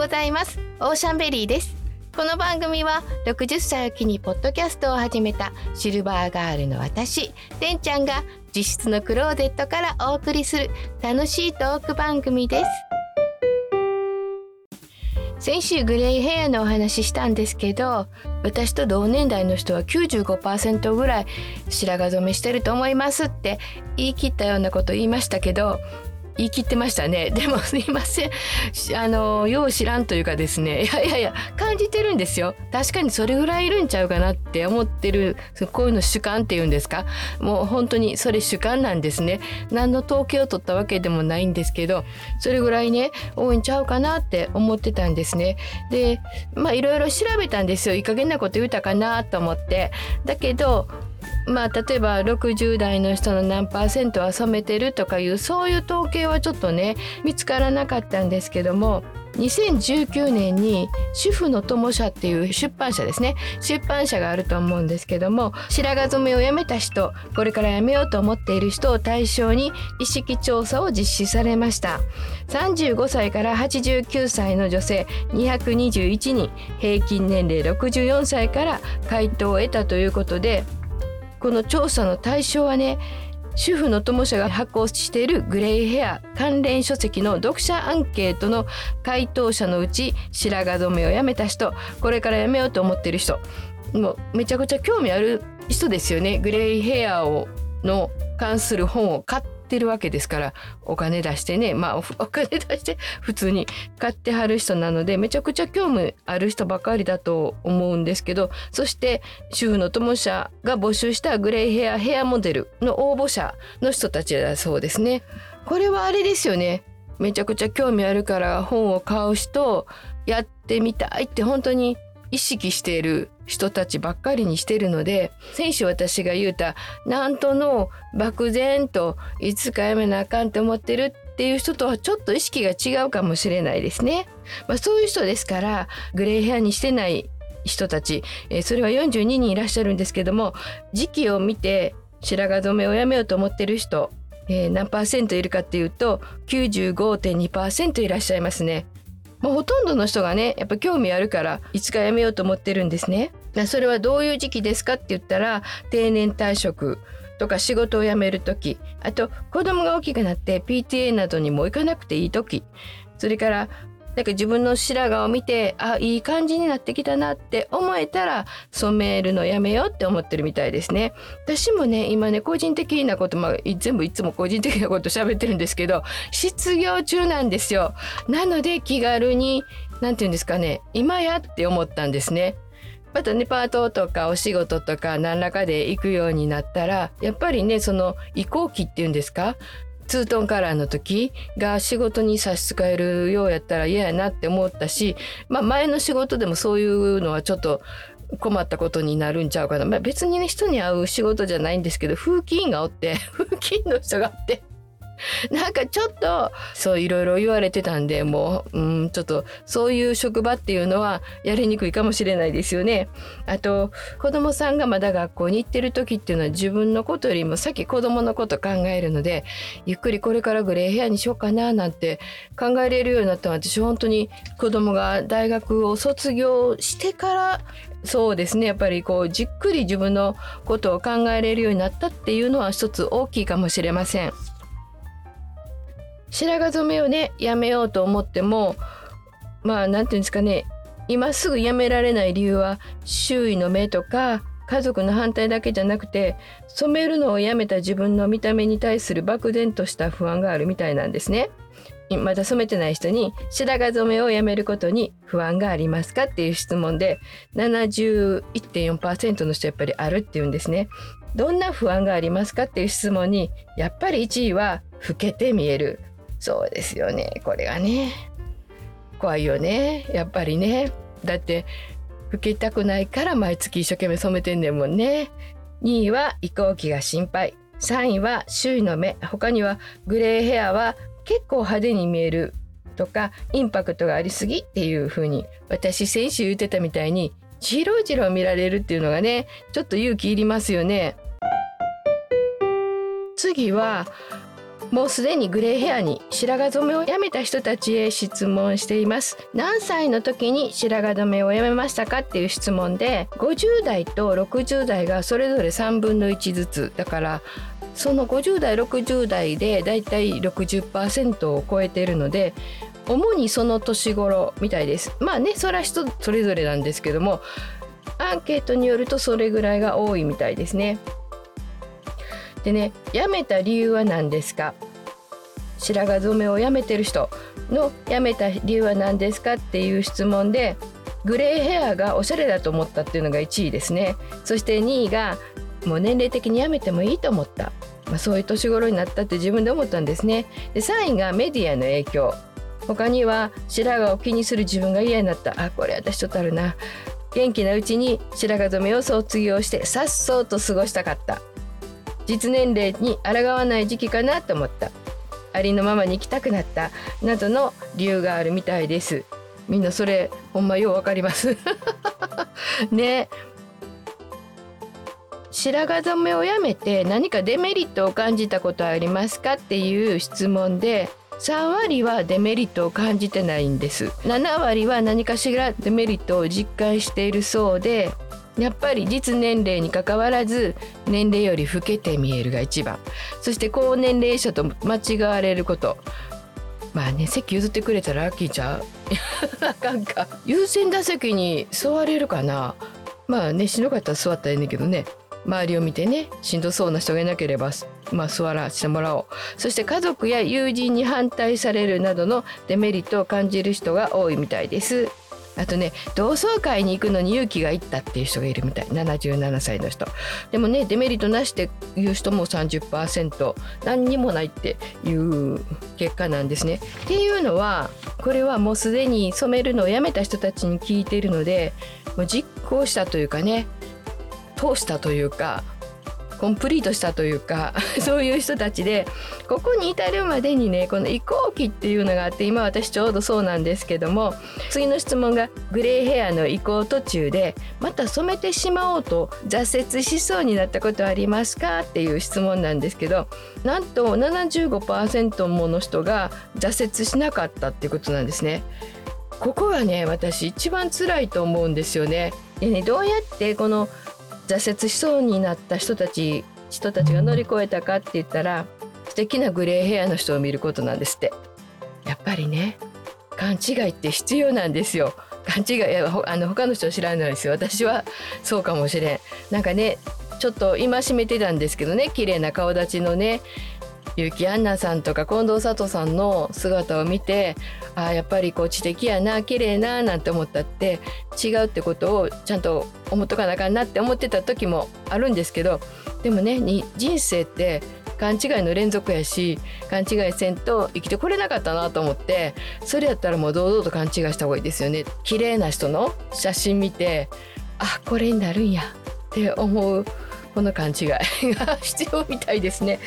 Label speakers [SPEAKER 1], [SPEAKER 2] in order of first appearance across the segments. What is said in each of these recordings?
[SPEAKER 1] ございます。オーシャンベリーです。この番組は60歳を機にポッドキャストを始めたシルバーガールの私てんちゃんが実質のクローゼットからお送りする楽しいトーク番組です。先週グレイヘアのお話ししたんですけど私と同年代の人は95%ぐらい白髪染めしてると思いますって言い切ったようなこと言いましたけど言い切ってましたね。でもすいません。あのよう知らんというかですね。いやいやいや感じてるんですよ。確かにそれぐらいいるんちゃうかなって思ってるこういうの主観っていうんですか？もう本当にそれ主観なんですね。何の統計を取ったわけでもないんですけどそれぐらいね多いんちゃうかなって思ってたんですね。でまあいろいろ調べたんですよ。いい加減なこと言うたかなと思って。だけどまあ例えば60代の人の何パーセントは染めてるとかいうそういう統計はちょっとね見つからなかったんですけども2019年に主婦の友社っていう出版社ですね。出版社があると思うんですけども白髪染めをやめた人これからやめようと思っている人を対象に意識調査を実施されました。35歳から89歳の女性221人平均年齢64歳から回答を得たということでこの調査の対象はね主婦の友社が発行しているグレイヘア関連書籍の読者アンケートの回答者のうち白髪染めをやめた人これからやめようと思ってる人。もうめちゃくちゃ興味ある人ですよね。グレイヘアをの関する本を買ってってるわけですからお金出してねまあお金出して普通に買ってはる人なのでめちゃくちゃ興味ある人ばかりだと思うんですけどそして主婦の友社が募集したグレイヘアヘアモデルの応募者の人たちだそうですね。これはあれですよねめちゃくちゃ興味あるから本を買う人やってみたいって本当に意識している人たちばっかりにしてるので選手私が言うたなんとの漠然といつかやめなあかんって思ってるっていう人とはちょっと意識が違うかもしれないですね。まあ、そういう人ですからグレーヘアにしてない人たち、えー、それは42人いらっしゃるんですけども時期を見て白髪染めをやめようと思ってる人、えー、何パーセントいるかっていうと95.2%いらっしゃいますね。まあほとんどの人がねやっぱ興味あるからいつか辞めようと思ってるんですね。それはどういう時期ですかって言ったら定年退職とか仕事を辞める時あと子供が大きくなって PTA などにも行かなくていい時それからなんか自分の白髪を見てあいい感じになってきたなって思えたら染めるのやめようって思ってるみたいですね。私もね今ね個人的なことまあ全部いつも個人的なこと喋ってるんですけど失業中なんですよ。なので気軽に何て言うんですかね今やって思ったんですね。またねパートとかお仕事とか何らかで行くようになったらやっぱりねその移行期っていうんですかツートンカラーの時が仕事に差し支えるようやったら嫌やなって思ったし、まあ、前の仕事でもそういうのはちょっと困ったことになるんちゃうかな、まあ、別にね人に会う仕事じゃないんですけど風紀委員がおって 風紀委員の人がおって なんかちょっとそういろいろ言われてたんでもううんちょっとそういう職場っていうのはやりにくいかもしれないですよね。あと子供さんがまだ学校に行ってる時っていうのは自分のことよりも先子供のこと考えるのでゆっくりこれからグレーヘアにしようかななんて考えれるようになったのは私本当に子供が大学を卒業してからそうですねやっぱりこうじっくり自分のことを考えれるようになったっていうのは一つ大きいかもしれません。白髪染めをねやめようと思ってもまあ何て言うんですかね今すぐやめられない理由は周囲の目とか家族の反対だけじゃなくて染めるのをやめた自分の見た目に対する漠然とした不安があるみたいなんですね。まだ染めてない人に白髪染めをやめることに不安がありますかっていう質問で71.4%の人やっぱりあるっていうんですね。どんな不安がありますかっていう質問にやっぱり1位は老けて見えるそうですよね。これがね。怖いよね。やっぱりね。だって老けたくないから毎月一生懸命染めてんねんもんね。2位は移行期が心配。3位は周囲の目。他にはグレーヘアは結構派手に見えるとかインパクトがありすぎっていう風に私先週言ってたみたいにじろじろ見られるっていうのがねちょっと勇気いりますよね。次はもうすでにグレーヘアに白髪染めをやめた人たちへ質問しています。何歳の時に白髪染めをやめましたかっていう質問で50代と60代がそれぞれ3分の1ずつだからその50代60代でだいたい60%を超えているので主にその年頃みたいです。まあねそれは人それぞれなんですけどもアンケートによるとそれぐらいが多いみたいですね。でね辞めた理由は何ですか？白髪染めをやめてる人の辞めた理由は何ですかっていう質問でグレーヘアがおしゃれだと思ったっていうのが1位ですね。そして2位がもう年齢的にやめてもいいと思った、まあ、そういう年頃になったって自分で思ったんですね。で3位がメディアの影響。他には白髪を気にする自分が嫌になった。あこれ私ちょっとあるな。元気なうちに白髪染めを卒業してさっそうと過ごしたかった。実年齢に抗わない時期かなと思った。ありのままに生きたくなった。などの理由があるみたいです。みんなそれほんまようわかります。ね。白髪染めをやめて何かデメリットを感じたことはありますかっていう質問で3割はデメリットを感じてないんです。7割は何かしらデメリットを実感しているそうでやっぱり実年齢にかかわらず年齢より老けて見えるが一番。そして高年齢者と間違われること。まあね席譲ってくれたらラッキーちゃう？あかんか優先打席に座れるかな？まあねしんどかったら座ったらいいんだけどね。周りを見てねしんどそうな人がいなければまあ座らせてもらおう。そして家族や友人に反対されるなどのデメリットを感じる人が多いみたいです。あとね同窓会に行くのに勇気がいったっていう人がいるみたい。77歳の人。でもねデメリットなしっていう人も30%何にもないっていう結果なんですね。っていうのはこれはもうすでに染めるのをやめた人たちに聞いているのでもう実行したというかね通したというかコンプリートしたというか そういう人たちでここに至るまでにねこの移行期っていうのがあって今私ちょうどそうなんですけども次の質問がグレーヘアの移行途中でまた染めてしまおうと挫折しそうになったことありますかっていう質問なんですけどなんと75%もの人が挫折しなかったっていうことなんですね。ここがね私一番辛いと思うんですよね。でねどうやってこの挫折しそうになった人たち人たちが乗り越えたかって言ったら素敵なグレーヘアの人を見ることなんですって。やっぱりね勘違いって必要なんですよ。勘違いあの他の人は知らないですよ。私はそうかもしれん。なんかねちょっと戒めてたんですけどね綺麗な顔立ちのね結城アンナさんとか近藤佐さんの姿を見てあやっぱりこう知的やな綺麗ななんて思ったって違うってことをちゃんと思っとかなあかんなって思ってた時もあるんですけどでもね人生って勘違いの連続やし勘違いせんと生きてこれなかったなと思ってそれやったらもう堂々と勘違いした方がいいですよね。綺麗な人の写真見てあこれになるんやって思うこの勘違いが必要みたいですね。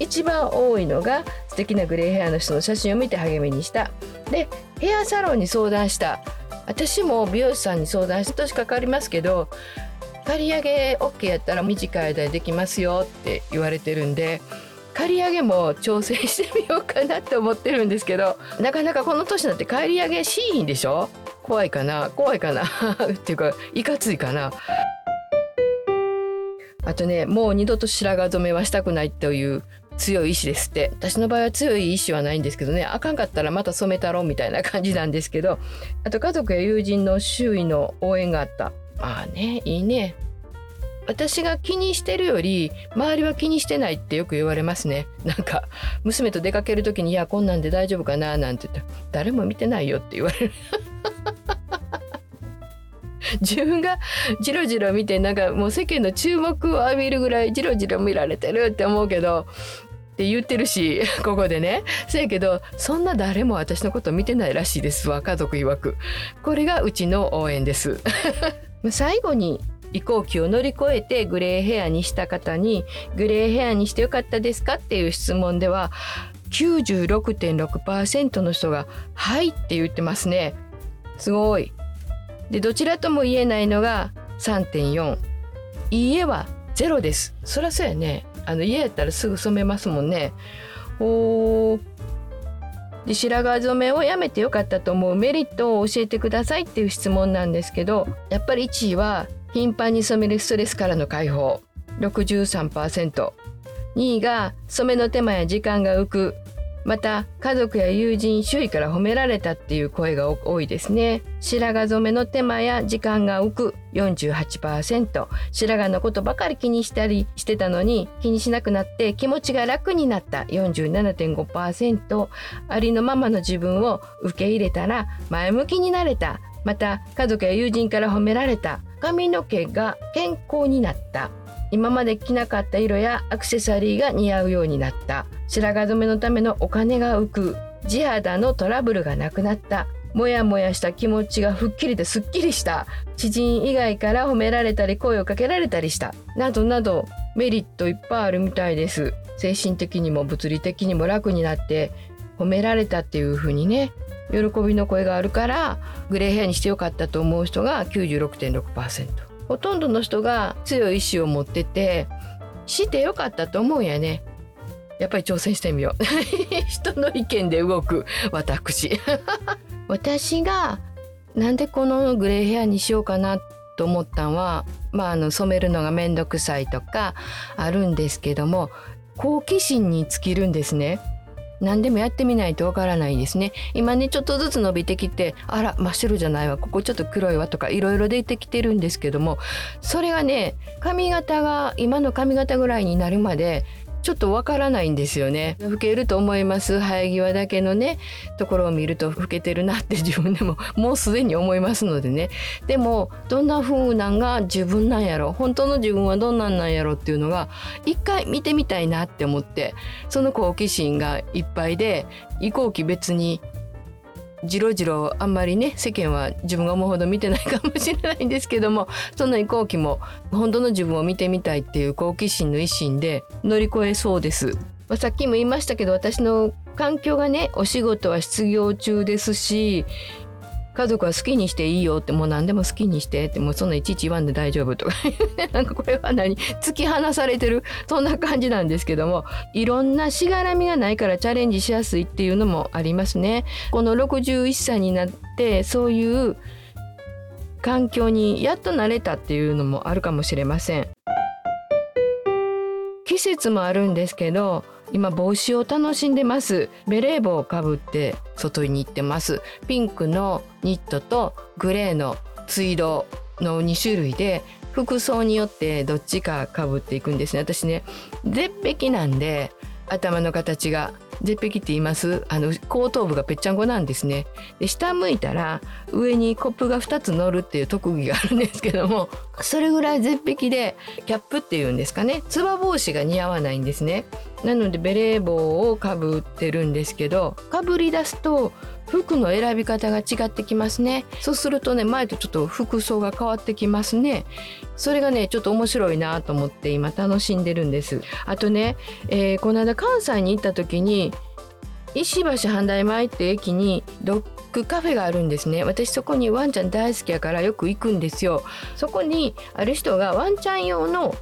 [SPEAKER 1] 一番多いのが素敵なグレーヘアの人の写真を見て励みにした。でヘアサロンに相談した。私も美容師さんに相談して年かかりますけど刈り上げ OK やったら短い間でできますよって言われてるんで刈り上げも挑戦してみようかなって思ってるんですけどなかなかこの年になって刈り上げしいんでしょ？怖いかな？怖いかな？っていうかいかついかな？あとねもう二度と白髪染めはしたくないという強い意志ですって。私の場合は強い意志はないんですけどね。あかんかったらまた染めたろみたいな感じなんですけど。あと家族や友人の周囲の応援があった。まあねいいね。私が気にしてるより周りは気にしてないってよく言われますね。なんか娘と出かける時に「いやこんなんで大丈夫かな」なんて言ったら「誰も見てないよ」って言われる。自分がジロジロ見てなんかもう世間の注目を浴びるぐらいジロジロ見られてるって思うけどって言ってるし ここでね。そやけどそんな誰も私のこと見てないらしいです。わ家族曰く。これがうちの応援です。最後に移行期を乗り越えてグレーヘアにした方にグレーヘアにしてよかったですかっていう質問では96.6%の人が「はい」って言ってますね。すごい。でどちらとも言えないのが3.4いいえはゼロです。そりゃそうやねあの家やったらすぐ染めますもんね。ほうで白髪染めをやめてよかったと思う。メリットを教えてくださいっていう質問なんですけどやっぱり1位は頻繁に染めるストレスからの解放。63%2 位が染めの手間や時間が浮く。また家族や友人周囲から褒められたっていう声が多いですね。白髪染めの手間や時間が浮く。48%白髪のことばかり気にしたりしてたのに気にしなくなって気持ちが楽になった。47.5%ありのままの自分を受け入れたら前向きになれた。また家族や友人から褒められた。髪の毛が健康になった。今まで着なかった色やアクセサリーが似合うようになった。白髪染めのためのお金が浮く。地肌のトラブルがなくなった。もやもやした気持ちが吹っ切れてすっきりした。知人以外から褒められたり声をかけられたりした。などなどメリットいっぱいあるみたいです。精神的にも物理的にも楽になって褒められたっていう風にね喜びの声があるからグレーヘアにしてよかったと思う人が96.6%。ほとんどの人が強い意志を持っててしてよかったと思うんやね。やっぱり挑戦してみよう。人の意見で動く私。私がなんでこのグレーヘアにしようかなと思ったんはまああの染めるのがめんどくさいとかあるんですけども好奇心に尽きるんですね。何でもやってみないとわからないですね。今ねちょっとずつ伸びてきてあら真っ白じゃないわ。ここちょっと黒いわとかいろいろ出てきてるんですけどもそれがね髪型が今の髪型ぐらいになるまでちょっとわからないんですよね。老けると思います。生え際だけのねところを見ると老けてるなって 自分でももうすでに思いますのでね。でもどんな風なんが自分なんやろ。本当の自分はどんなんなんやろっていうのが一回見てみたいなって思ってその好奇心がいっぱいで移行期別にじろじろあんまりね世間は自分が思うほど見てないかもしれないんですけどもそんなに好奇も本当の自分を見てみたいっていう好奇心の一心で乗り越えそうです。ま、さっきも言いましたけど私の環境がねお仕事は失業中ですし家族は好きにしていいよってもう何でも好きにしてってもうそんないちいち言わんで大丈夫とかなんかこれは何？突き放されてるそんな感じなんですけども いろんなしがらみがないからチャレンジしやすいっていうのもありますね。この61歳になってそういう環境にやっと慣れたっていうのもあるかもしれません。季節もあるんですけど今帽子を楽しんでます。ベレー帽をかぶって外に行ってます。ピンクのニットとグレーのツイードの2種類で服装によってどっちかかぶっていくんですね。私ね絶壁なんで頭の形が絶壁って言います。あの後頭部がぺっちゃんこなんですね。で下向いたら上にコップが2つ乗るっていう特技があるんですけどもそれぐらい絶壁でキャップっていうんですかね。つば帽子が似合わないんですね。なのでベレー帽をかぶってるんですけどかぶり出すと服の選び方が違ってきますね。そうするとね前とちょっと服装が変わってきますね。それがねちょっと面白いなと思って今楽しんでるんです。あとね、えー、この間関西に行った時に石橋阪大前って駅にドッグカフェがあるんですね。私そこにワンちゃん大好きやからよく行くんですよ。そこにある人がワンちゃん用の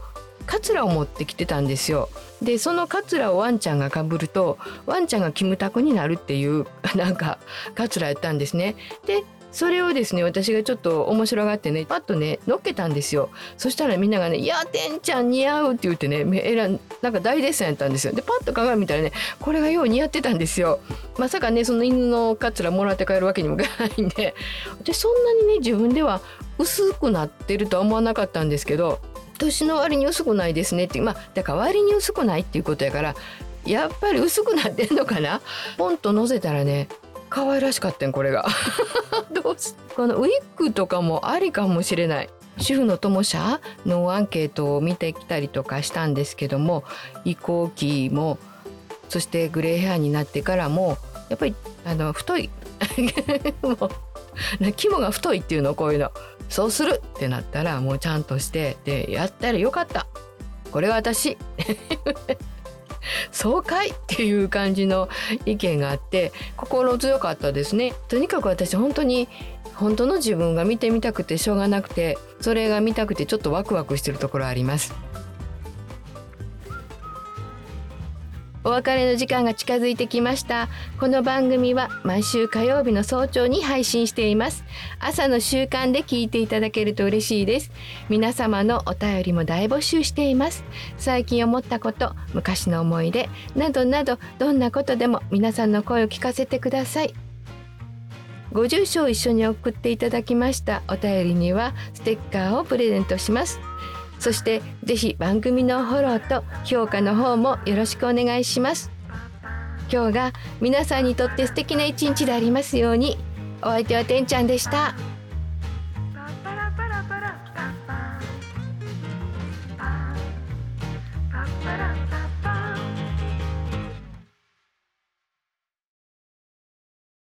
[SPEAKER 1] カツラを持ってきてたんですよ。でそのカツラをワンちゃんがかぶるとワンちゃんがキムタクになるっていう なんかカツラやったんですね。でそれをですね私がちょっと面白がってねパッとね乗っけたんですよ。そしたらみんながね「いやてんちゃん似合う」って言ってねえらなんか大デッサンやったんですよ。でパッと鏡見たらねこれがよう似合ってたんですよ。まさかねその犬のカツラもらって帰るわけにもいかないんで。でそんなにね自分では薄くなってるとは思わなかったんですけど年の割に薄くないですねってまあだから割に薄くないっていうことやからやっぱり薄くなってんのかな？ポンと乗せたらね可愛らしかったんこれが。どうしこのウィッグとかもありかもしれない。主婦の友社のアンケートを見てきたりとかしたんですけども移行期もそしてグレーヘアになってからもやっぱりあの太い。もう肝が太いっていうのこういうの。そうするってなったらもうちゃんとしてでやったらよかった。これは私。そうかいっていう感じの意見があって心強かったですね。とにかく私本当に本当の自分が見てみたくてしょうがなくてそれが見たくてちょっとワクワクしてるところあります。お別れの時間が近づいてきました。この番組は毎週火曜日の早朝に配信しています。朝の習慣で聞いていただけると嬉しいです。皆様のお便りも大募集しています。最近思ったこと昔の思い出などなどどんなことでも皆さんの声を聞かせてください。ご住所を一緒に送っていただきましたお便りにはステッカーをプレゼントします。そしてぜひ番組のフォローと評価の方もよろしくお願いします今日が皆さんにとって素敵な一日でありますようにお相手はてんちゃんでした。